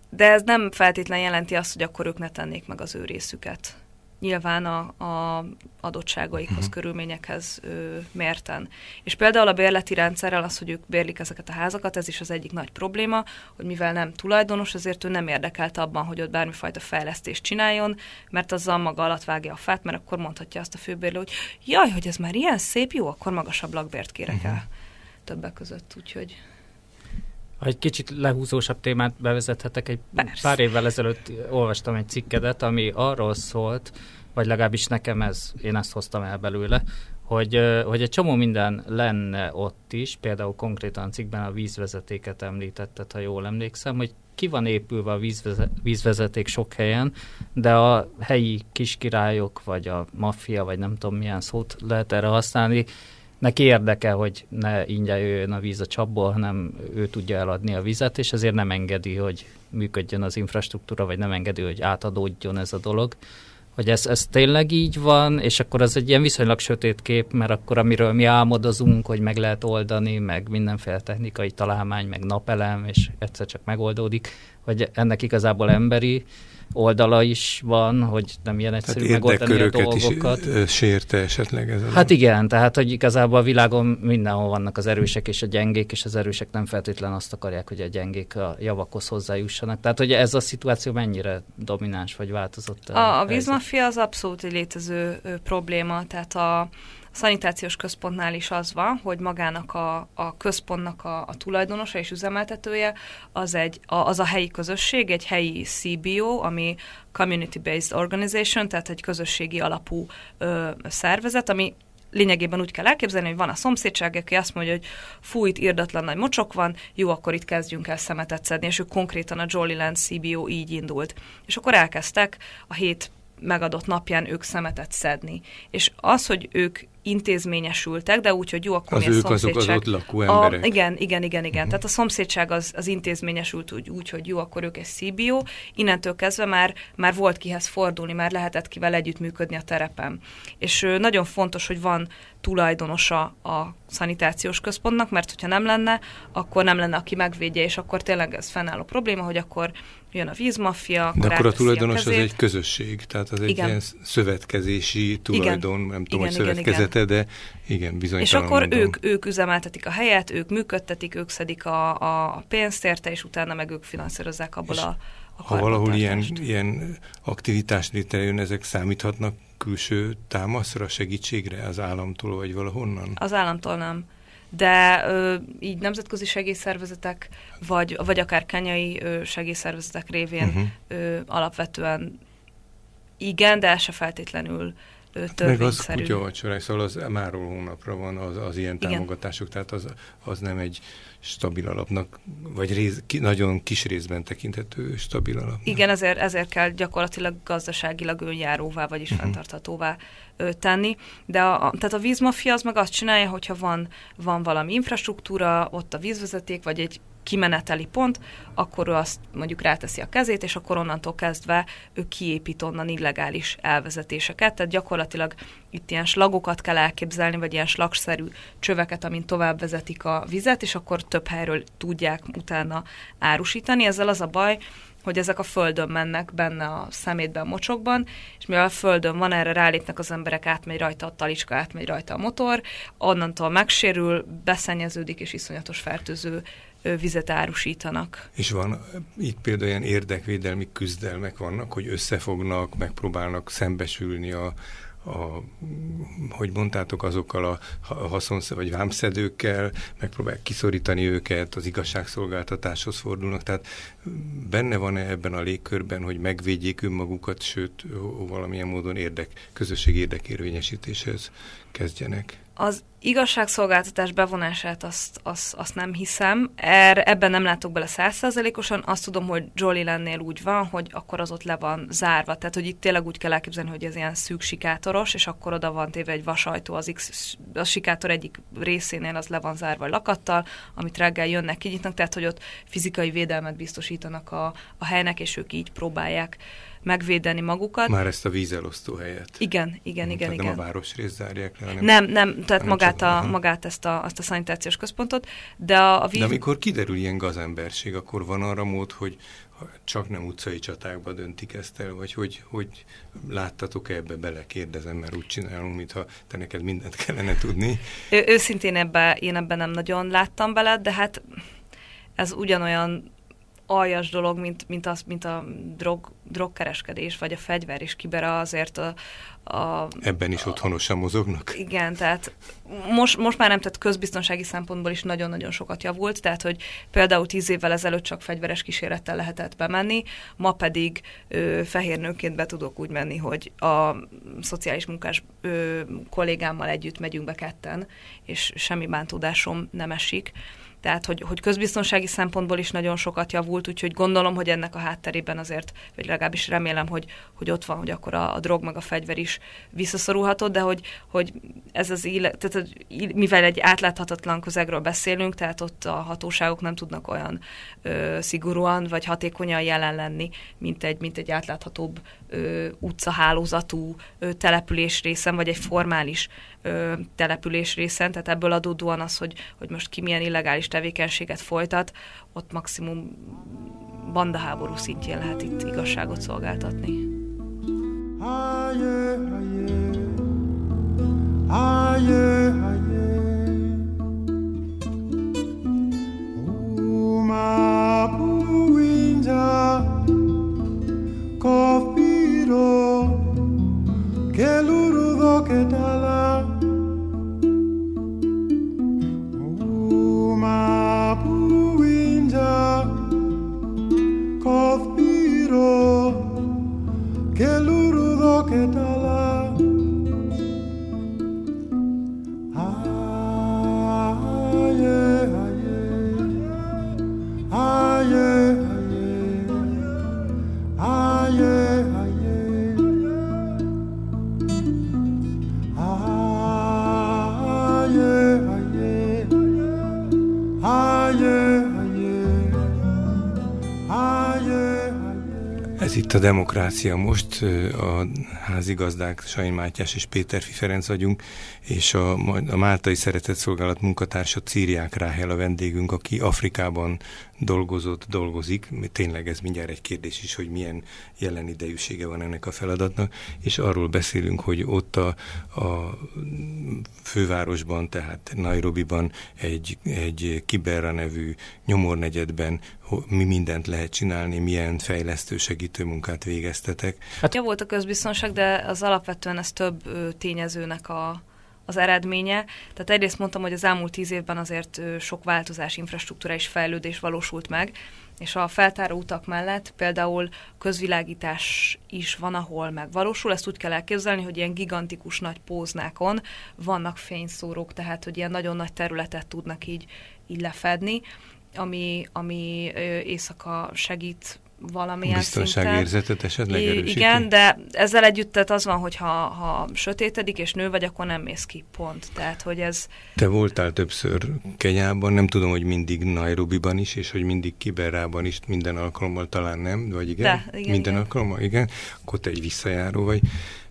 De ez nem feltétlen jelenti azt, hogy akkor ők ne tennék meg az ő részüket nyilván a, a adottságaikhoz, uh-huh. körülményekhez ö, mérten. És például a bérleti rendszerrel az, hogy ők bérlik ezeket a házakat, ez is az egyik nagy probléma, hogy mivel nem tulajdonos, ezért ő nem érdekelt abban, hogy ott bármifajta fejlesztést csináljon, mert azzal maga alatt vágja a fát, mert akkor mondhatja azt a főbérlő, hogy jaj, hogy ez már ilyen szép, jó, akkor magasabb lakbért kérek uh-huh. el többek között, úgyhogy... Ha egy kicsit lehúzósabb témát bevezethetek, egy Persze. pár évvel ezelőtt olvastam egy cikkedet, ami arról szólt, vagy legalábbis nekem ez, én ezt hoztam el belőle, hogy, hogy egy csomó minden lenne ott is, például konkrétan a cikkben a vízvezetéket említetted, ha jól emlékszem, hogy ki van épülve a vízvezeték sok helyen, de a helyi kiskirályok, vagy a maffia, vagy nem tudom milyen szót lehet erre használni, neki érdeke, hogy ne ingyen jöjjön a víz a csapból, hanem ő tudja eladni a vizet, és ezért nem engedi, hogy működjön az infrastruktúra, vagy nem engedi, hogy átadódjon ez a dolog. Hogy ez, ez tényleg így van, és akkor az egy ilyen viszonylag sötét kép, mert akkor amiről mi álmodozunk, hogy meg lehet oldani, meg mindenféle technikai találmány, meg napelem, és egyszer csak megoldódik, hogy ennek igazából emberi oldala is van, hogy nem ilyen egyszerű tehát megoldani a dolgokat. is sérte esetleg ez? Hát igen, tehát hogy igazából a világon mindenhol vannak az erősek és a gyengék, és az erősek nem feltétlen azt akarják, hogy a gyengék a javakhoz hozzájussanak. Tehát hogy ez a szituáció mennyire domináns vagy változott? A, a vízmafia az abszolút egy létező ö, probléma, tehát a, szanitációs központnál is az van, hogy magának a, a központnak a, a tulajdonosa és üzemeltetője az, egy, a, az a helyi közösség, egy helyi CBO, ami Community-Based Organization, tehát egy közösségi alapú ö, szervezet, ami lényegében úgy kell elképzelni, hogy van a szomszédság, aki azt mondja, hogy fú, itt irdatlan nagy mocsok van, jó, akkor itt kezdjünk el szemetet szedni, és ők konkrétan a Jolly Land CBO így indult. És akkor elkezdtek a hét megadott napján ők szemetet szedni. És az, hogy ők intézményesültek, de úgy, hogy jó, akkor az ők azok az ott lakó emberek. A, igen, igen, igen, igen. Uh-huh. Tehát a szomszédság az, az intézményesült úgy, úgy, hogy jó, akkor ők egy CBO. Innentől kezdve már, már volt kihez fordulni, már lehetett kivel együttműködni a terepen. És nagyon fontos, hogy van tulajdonosa a szanitációs központnak, mert hogyha nem lenne, akkor nem lenne, aki megvédje, és akkor tényleg ez fennálló probléma, hogy akkor jön a vízmafia, akkor De akkor a tulajdonos a az egy közösség, tehát az egy igen. ilyen szövetkezési tulajdon, igen. nem tudom, igen, hogy szövetkezete, igen. de igen, bizony. És akkor ők, ők üzemeltetik a helyet, ők működtetik, ők szedik a, a pénzt érte, és utána meg ők finanszírozzák abból és a, a Ha valahol ilyen, ilyen aktivitás létrejön, ezek számíthatnak külső támaszra, segítségre az államtól, vagy valahonnan? Az államtól nem de ö, így nemzetközi segélyszervezetek, vagy, vagy akár kenyai ö, segélyszervezetek révén uh-huh. ö, alapvetően igen, de se feltétlenül törvényszerű. Meg az kutya vacsoráj, szóval az máról hónapra van az, az ilyen Igen. támogatások, tehát az, az nem egy stabil alapnak, vagy rész, ki, nagyon kis részben tekinthető stabil alapnak. Igen, ezért, ezért kell gyakorlatilag gazdaságilag önjáróvá, vagyis uh-huh. fenntarthatóvá ö, tenni. De a, a, tehát a vízmafia az meg azt csinálja, hogyha van, van valami infrastruktúra, ott a vízvezeték, vagy egy kimeneteli pont, akkor ő azt mondjuk ráteszi a kezét, és akkor onnantól kezdve ő kiépít onnan illegális elvezetéseket. Tehát gyakorlatilag itt ilyen slagokat kell elképzelni, vagy ilyen slagszerű csöveket, amin tovább vezetik a vizet, és akkor több helyről tudják utána árusítani. Ezzel az a baj, hogy ezek a földön mennek benne a szemétben, mocsokban, és mivel a földön van, erre rálépnek az emberek, átmegy rajta a talicska, átmegy rajta a motor, onnantól megsérül, beszennyeződik, és iszonyatos fertőző vizet árusítanak. És van itt például ilyen érdekvédelmi küzdelmek vannak, hogy összefognak, megpróbálnak szembesülni a, a, hogy mondtátok, azokkal a haszonsz vagy vámszedőkkel, megpróbálják kiszorítani őket, az igazságszolgáltatáshoz fordulnak, tehát benne van-e ebben a légkörben, hogy megvédjék önmagukat, sőt, valamilyen módon érdek, közösség érdekérvényesítéshez kezdjenek? Az igazságszolgáltatás bevonását azt, azt, azt nem hiszem. Er, ebben nem látok bele százszerzelékosan. Azt tudom, hogy Jolly lennél úgy van, hogy akkor az ott le van zárva. Tehát, hogy itt tényleg úgy kell elképzelni, hogy ez ilyen szűk sikátoros, és akkor oda van téve egy vasajtó az X, a sikátor egyik részénél az le van zárva lakattal, amit reggel jönnek, kinyitnak, tehát, hogy ott fizikai védelmet biztosítanak a, a helynek, és ők így próbálják megvédeni magukat. Már ezt a vízelosztó helyet. Igen, igen, igen. igen. nem a városrészt zárják le, hanem... Nem, nem, tehát hanem magát, a, aha. magát ezt a, azt a szanitációs központot, de a, a víz... De amikor kiderül ilyen gazemberség, akkor van arra mód, hogy csak nem utcai csatákba döntik ezt el, vagy hogy, hogy láttatok -e ebbe bele, kérdezem, mert úgy csinálunk, mintha te neked mindent kellene tudni. Ő, őszintén ebbe, én ebben nem nagyon láttam bele, de hát ez ugyanolyan aljas dolog, mint, mint, az, mint a drog, drogkereskedés, vagy a fegyver és kibera azért a, a, Ebben is otthonosan mozognak? Igen, tehát most, most már nem, tehát közbiztonsági szempontból is nagyon-nagyon sokat javult, tehát hogy például tíz évvel ezelőtt csak fegyveres kísérettel lehetett bemenni, ma pedig ö, fehér nőként be tudok úgy menni, hogy a szociális munkás ö, kollégámmal együtt megyünk be ketten, és semmi bántódásom nem esik tehát hogy, hogy közbiztonsági szempontból is nagyon sokat javult, úgyhogy gondolom, hogy ennek a hátterében azért, vagy legalábbis remélem, hogy, hogy ott van, hogy akkor a, a drog meg a fegyver is visszaszorulhatott, de hogy, hogy ez az élet, tehát mivel egy átláthatatlan közegről beszélünk, tehát ott a hatóságok nem tudnak olyan ö, szigorúan vagy hatékonyan jelen lenni, mint egy, mint egy átláthatóbb ö, utcahálózatú ö, település részen, vagy egy formális település részen, tehát ebből adódóan az, hogy, hogy most ki milyen illegális tevékenységet folytat, ott maximum bandaháború szintjén lehet itt igazságot szolgáltatni. Que lurudo itt a Demokrácia most, a házigazdák Sajn Mátyás és Péter Ferenc vagyunk, és a, a Máltai Szeretett Szolgálat munkatársa Círiák Ráhel a vendégünk, aki Afrikában dolgozott, dolgozik. Tényleg ez mindjárt egy kérdés is, hogy milyen jelen idejűsége van ennek a feladatnak, és arról beszélünk, hogy ott a, a fővárosban, tehát Nairobiban egy, egy Kiberra nevű nyomornegyedben mi mindent lehet csinálni, milyen fejlesztő segítő munkát végeztetek. Hát ja, volt a közbiztonság, de az alapvetően ez több tényezőnek a, az eredménye. Tehát egyrészt mondtam, hogy az elmúlt tíz évben azért sok változás, infrastruktúrális fejlődés valósult meg, és a feltáró utak mellett például közvilágítás is van, ahol megvalósul. Ezt úgy kell elképzelni, hogy ilyen gigantikus nagy póznákon vannak fényszórók, tehát hogy ilyen nagyon nagy területet tudnak így, így lefedni, ami, ami éjszaka segít valamilyen Biztonságérzetet esetleg erősíti? Igen, de ezzel együtt tehát az van, hogy ha, ha sötétedik és nő vagy, akkor nem mész ki, pont. Tehát, hogy ez... Te voltál többször Kenyában, nem tudom, hogy mindig Nairobiban is, és hogy mindig Kiberában is minden alkalommal talán nem, vagy igen? De, igen minden igen. alkalommal, igen. Akkor te egy visszajáró vagy.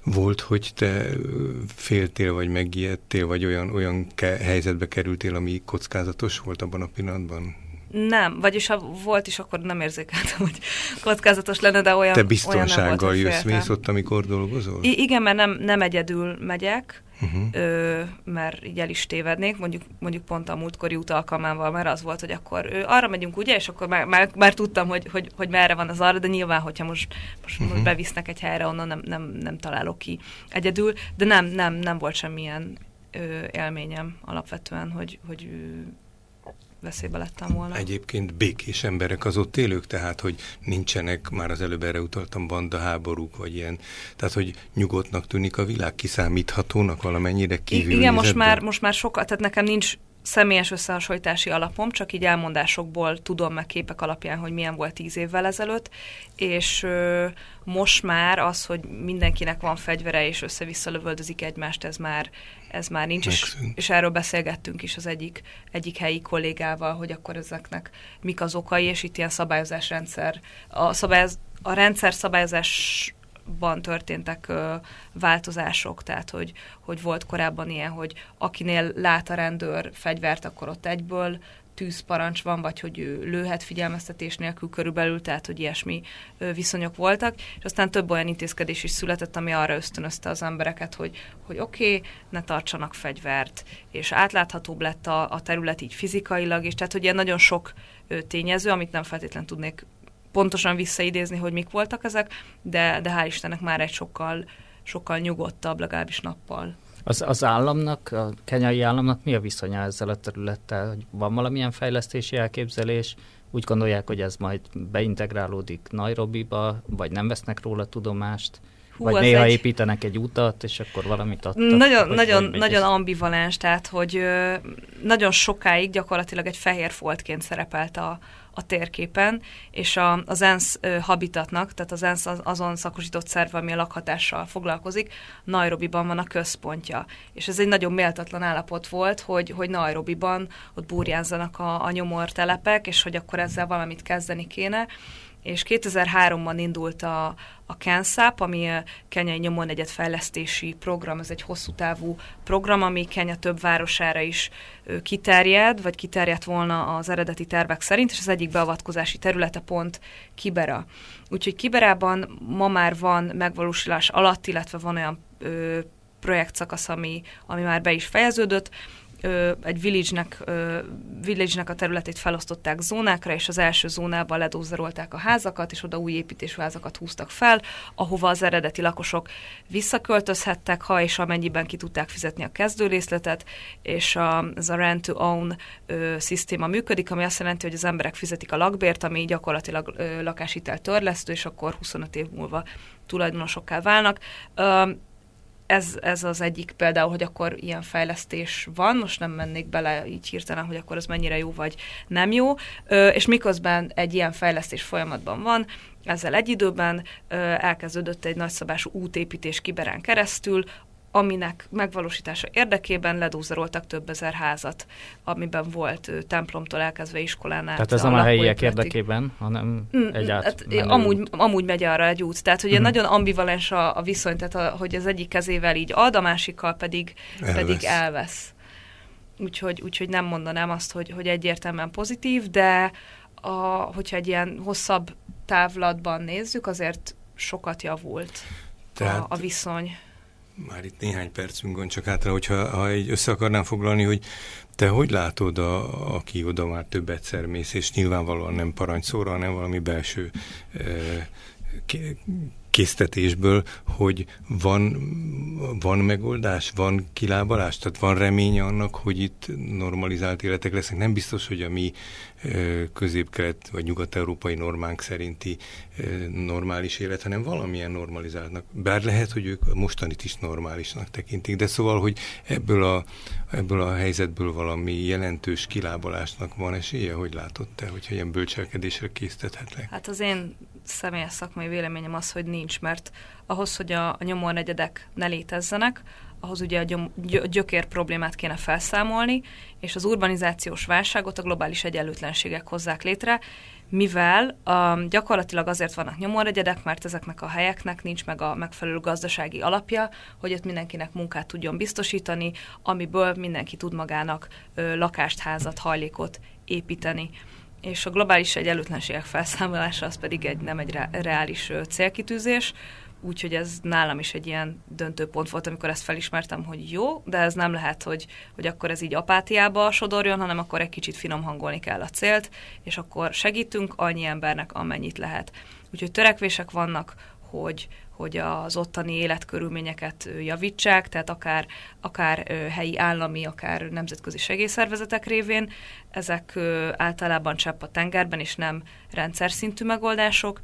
Volt, hogy te féltél, vagy megijedtél, vagy olyan, olyan ke- helyzetbe kerültél, ami kockázatos volt abban a pillanatban? Nem, vagyis ha volt is, akkor nem érzékeltem, hogy kockázatos lenne, de olyan Te biztonsággal olyan jössz, mész ott, amikor dolgozol? I- igen, mert nem, nem egyedül megyek, uh-huh. ö, mert így el is tévednék, mondjuk, mondjuk pont a múltkori út alkalmával, mert az volt, hogy akkor ö, arra megyünk, ugye, és akkor már, már, már tudtam, hogy, hogy, hogy merre van az arra, de nyilván, hogyha most, most, uh-huh. most bevisznek egy helyre, onnan nem, nem, nem találok ki egyedül, de nem, nem, nem volt semmilyen ö, élményem alapvetően, hogy, hogy veszélybe lettem volna. Egyébként békés emberek az ott élők, tehát hogy nincsenek, már az előbb erre utaltam, banda háborúk, vagy ilyen, tehát hogy nyugodtnak tűnik a világ, kiszámíthatónak valamennyire kívül. Igen, most már, most már sokkal, tehát nekem nincs személyes összehasonlítási alapom, csak így elmondásokból tudom meg képek alapján, hogy milyen volt tíz évvel ezelőtt, és ö, most már az, hogy mindenkinek van fegyvere és össze-vissza lövöldözik egymást, ez már, ez már nincs, és, és erről beszélgettünk is az egyik, egyik helyi kollégával, hogy akkor ezeknek mik az okai, és itt ilyen szabályozásrendszer, a, szabályoz, a rendszer szabályozás ban történtek ö, változások, tehát hogy, hogy volt korábban ilyen, hogy akinél lát a rendőr fegyvert, akkor ott egyből tűzparancs van, vagy hogy ő lőhet figyelmeztetés nélkül körülbelül, tehát hogy ilyesmi viszonyok voltak, és aztán több olyan intézkedés is született, ami arra ösztönözte az embereket, hogy, hogy oké, okay, ne tartsanak fegyvert, és átláthatóbb lett a, a terület így fizikailag, és tehát hogy ilyen nagyon sok tényező, amit nem feltétlenül tudnék pontosan visszaidézni, hogy mik voltak ezek, de, de hál' Istennek már egy sokkal, sokkal nyugodtabb, legalábbis nappal. Az, az államnak, a kenyai államnak mi a viszonya ezzel a területtel? Hogy van valamilyen fejlesztési elképzelés? Úgy gondolják, hogy ez majd beintegrálódik Nairobiba, vagy nem vesznek róla tudomást? Hú, Vagy néha egy... építenek egy utat, és akkor valamit adtak. Nagyon, nagyon, nagyon ambivalens, tehát hogy ö, nagyon sokáig gyakorlatilag egy fehér foltként szerepelt a, a térképen, és a, az ENSZ habitatnak, tehát az ENSZ az, azon szakosított szerve, ami a lakhatással foglalkozik, Nairobiban van a központja. És ez egy nagyon méltatlan állapot volt, hogy, hogy Nairobiban ott burjánzanak a, a nyomortelepek, és hogy akkor ezzel valamit kezdeni kéne és 2003-ban indult a, a KENSZÁP, ami a Kenyai Nyomónegyed fejlesztési program, ez egy hosszú távú program, ami Kenya több városára is kiterjed, vagy kiterjedt volna az eredeti tervek szerint, és az egyik beavatkozási területe pont Kibera. Úgyhogy Kiberában ma már van megvalósulás alatt, illetve van olyan ö, projektszakasz, ami, ami már be is fejeződött, egy village-nek, village-nek a területét felosztották zónákra, és az első zónában ledózerolták a házakat, és oda új építésű házakat húztak fel, ahova az eredeti lakosok visszaköltözhettek, ha és amennyiben ki tudták fizetni a kezdőrészletet, és a, ez a rent to own ö, szisztéma működik, ami azt jelenti, hogy az emberek fizetik a lakbért, ami gyakorlatilag ö, lakáshitel törlesztő, és akkor 25 év múlva tulajdonosokká válnak. Ö, ez, ez az egyik például, hogy akkor ilyen fejlesztés van, most nem mennék bele így hirtelen, hogy akkor ez mennyire jó vagy nem jó, ö, és miközben egy ilyen fejlesztés folyamatban van, ezzel egy időben elkezdődött egy nagyszabású útépítés Kiberen keresztül, aminek megvalósítása érdekében ledúzaroltak több ezer házat, amiben volt templomtól elkezdve iskolánál. Tehát ez nem a helyiek érdekében, hanem mm, egy át, hát, amúgy, amúgy megy arra egy út. Tehát ugye mm-hmm. nagyon ambivalens a, a viszony, tehát a, hogy az egyik kezével így ad, a másikkal pedig elvesz. Pedig elvesz. Úgyhogy, úgyhogy nem mondanám azt, hogy, hogy egyértelműen pozitív, de a, hogyha egy ilyen hosszabb távlatban nézzük, azért sokat javult Tehát... a, a viszony már itt néhány percünk van, csak hátra, hogyha ha egy össze akarnám foglalni, hogy te hogy látod, a, aki oda már több egyszer és nyilvánvalóan nem parancsszóra, hanem valami belső e, késztetésből, hogy van, van megoldás, van kilábalás, tehát van reménye annak, hogy itt normalizált életek lesznek. Nem biztos, hogy a mi közép-kelet vagy nyugat-európai normánk szerinti normális élet, hanem valamilyen normalizáltnak. Bár lehet, hogy ők mostanit is normálisnak tekintik, de szóval, hogy ebből a, ebből a helyzetből valami jelentős kilábalásnak van esélye, hogy látod te, hogyha ilyen bölcselkedésre késztethetlek? Hát az én személyes szakmai véleményem az, hogy nincs, mert ahhoz, hogy a, a nyomornegyedek ne létezzenek, ahhoz ugye a gyom, gyökér problémát kéne felszámolni, és az urbanizációs válságot a globális egyenlőtlenségek hozzák létre, mivel um, gyakorlatilag azért vannak nyomoregyedek, mert ezeknek a helyeknek nincs meg a megfelelő gazdasági alapja, hogy ott mindenkinek munkát tudjon biztosítani, amiből mindenki tud magának ö, lakást, házat, hajlékot építeni és a globális egyenlőtlenségek felszámolása az pedig egy nem egy reális célkitűzés, úgyhogy ez nálam is egy ilyen döntő pont volt, amikor ezt felismertem, hogy jó, de ez nem lehet, hogy, hogy akkor ez így apátiába sodorjon, hanem akkor egy kicsit finom hangolni kell a célt, és akkor segítünk annyi embernek, amennyit lehet. Úgyhogy törekvések vannak, hogy, hogy az ottani életkörülményeket javítsák, tehát akár, akár helyi állami, akár nemzetközi segélyszervezetek révén. Ezek általában csepp a tengerben, és nem rendszer szintű megoldások,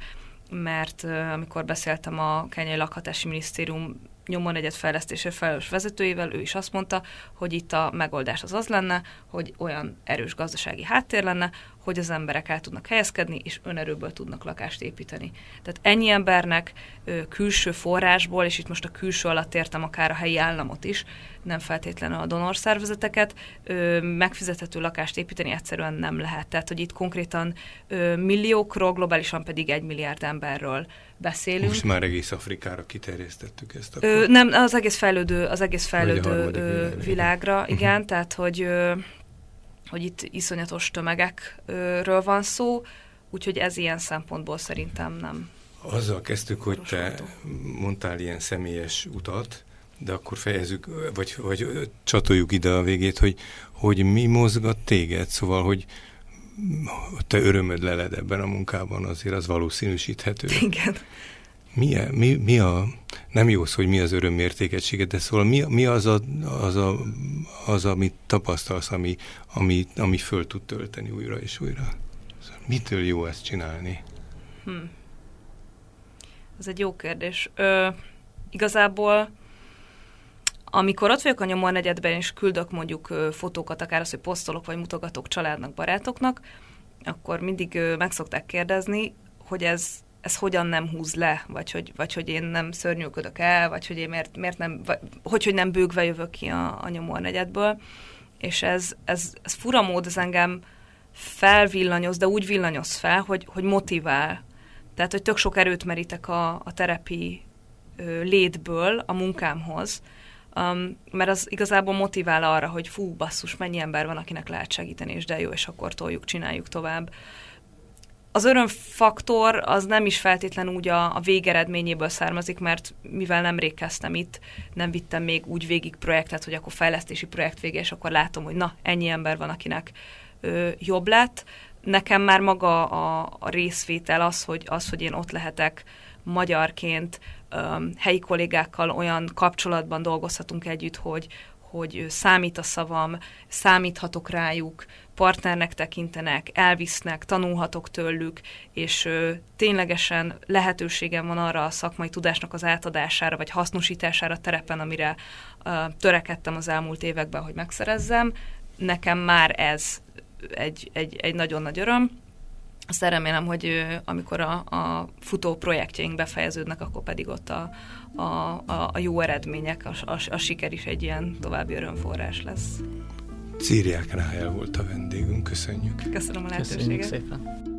mert amikor beszéltem a Kenyai Lakhatási Minisztérium nyomon egyet fejlesztésre felelős vezetőivel, ő is azt mondta, hogy itt a megoldás az az lenne, hogy olyan erős gazdasági háttér lenne, hogy az emberek el tudnak helyezkedni, és önerőből tudnak lakást építeni. Tehát ennyi embernek ö, külső forrásból, és itt most a külső alatt értem akár a helyi államot is, nem feltétlenül a donorszervezeteket, ö, megfizethető lakást építeni egyszerűen nem lehet. Tehát, hogy itt konkrétan ö, milliókról, globálisan pedig egy milliárd emberről beszélünk. Most már egész Afrikára kiterjesztettük ezt. Akkor. Ö, nem, az egész fejlődő, az egész fejlődő ö, világra, igen, uh-huh. tehát, hogy ö, hogy itt iszonyatos tömegekről van szó, úgyhogy ez ilyen szempontból szerintem nem. Azzal kezdtük, hogy te mondtál ilyen személyes utat, de akkor fejezzük, vagy, vagy csatoljuk ide a végét, hogy, hogy mi mozgat téged, szóval, hogy te örömöd leled ebben a munkában, azért az valószínűsíthető. Igen. Mi, mi, mi a, nem jó szó, hogy mi az örömmértékegységet, de szóval mi, mi az, a, az, a, az, amit tapasztalsz, ami, ami, ami föl tud tölteni újra és újra? Szóval mitől jó ezt csinálni? Hm. Ez egy jó kérdés. Ö, igazából amikor ott vagyok a nyomor negyedben, és küldök mondjuk fotókat, akár az, hogy posztolok, vagy mutogatok családnak, barátoknak, akkor mindig meg szokták kérdezni, hogy ez ez hogyan nem húz le, vagy hogy, vagy hogy én nem szörnyűködök el, vagy hogy én miért, miért nem, vagy, hogy, hogy nem bőgve jövök ki a, a nyomor negyedből. És ez, ez, ez fura mód, ez engem felvillanyoz, de úgy villanyoz fel, hogy, hogy motivál. Tehát, hogy tök sok erőt merítek a, a terepi ö, létből a munkámhoz, um, mert az igazából motivál arra, hogy fú, basszus, mennyi ember van, akinek lehet segíteni, és de jó, és akkor toljuk, csináljuk tovább az örömfaktor az nem is feltétlen úgy a, a végeredményéből származik, mert mivel nemrég kezdtem itt, nem vittem még úgy végig projektet, hogy akkor fejlesztési projekt vége, és akkor látom, hogy na, ennyi ember van, akinek ö, jobb lett. Nekem már maga a, a részvétel az hogy, az, hogy én ott lehetek magyarként, helyi kollégákkal olyan kapcsolatban dolgozhatunk együtt, hogy, hogy számít a szavam, számíthatok rájuk, partnernek tekintenek, elvisznek, tanulhatok tőlük, és ö, ténylegesen lehetőségem van arra a szakmai tudásnak az átadására, vagy hasznosítására terepen, amire ö, törekedtem az elmúlt években, hogy megszerezzem. Nekem már ez egy, egy, egy nagyon nagy öröm. Azt remélem, hogy amikor a, a futó projektjeink befejeződnek, akkor pedig ott a, a, a, a jó eredmények, a, a, a siker is egy ilyen további örömforrás lesz. Círiák Ráhel volt a vendégünk, köszönjük. Köszönöm a lehetőséget. Köszönjük szépen.